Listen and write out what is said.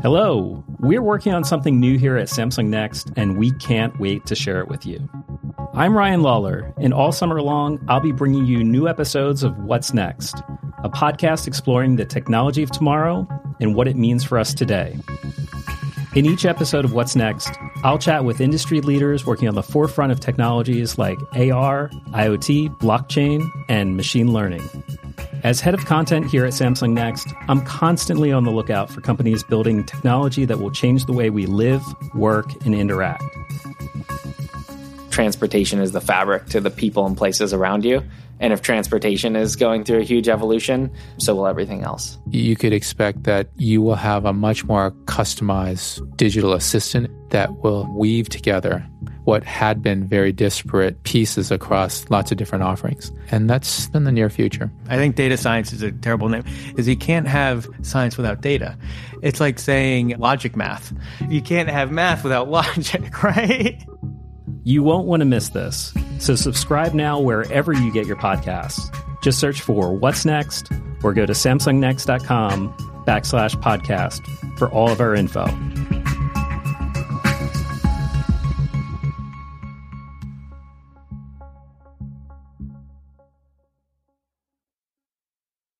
Hello, we're working on something new here at Samsung Next, and we can't wait to share it with you. I'm Ryan Lawler, and all summer long, I'll be bringing you new episodes of What's Next, a podcast exploring the technology of tomorrow and what it means for us today. In each episode of What's Next, I'll chat with industry leaders working on the forefront of technologies like AR, IoT, blockchain, and machine learning. As head of content here at Samsung Next, I'm constantly on the lookout for companies building technology that will change the way we live, work, and interact. Transportation is the fabric to the people and places around you. And if transportation is going through a huge evolution, so will everything else. You could expect that you will have a much more customized digital assistant that will weave together what had been very disparate pieces across lots of different offerings. And that's in the near future. I think data science is a terrible name, is you can't have science without data. It's like saying logic math. You can't have math without logic, right? You won't want to miss this. So subscribe now wherever you get your podcasts. Just search for What's Next or go to samsungnext.com backslash podcast for all of our info.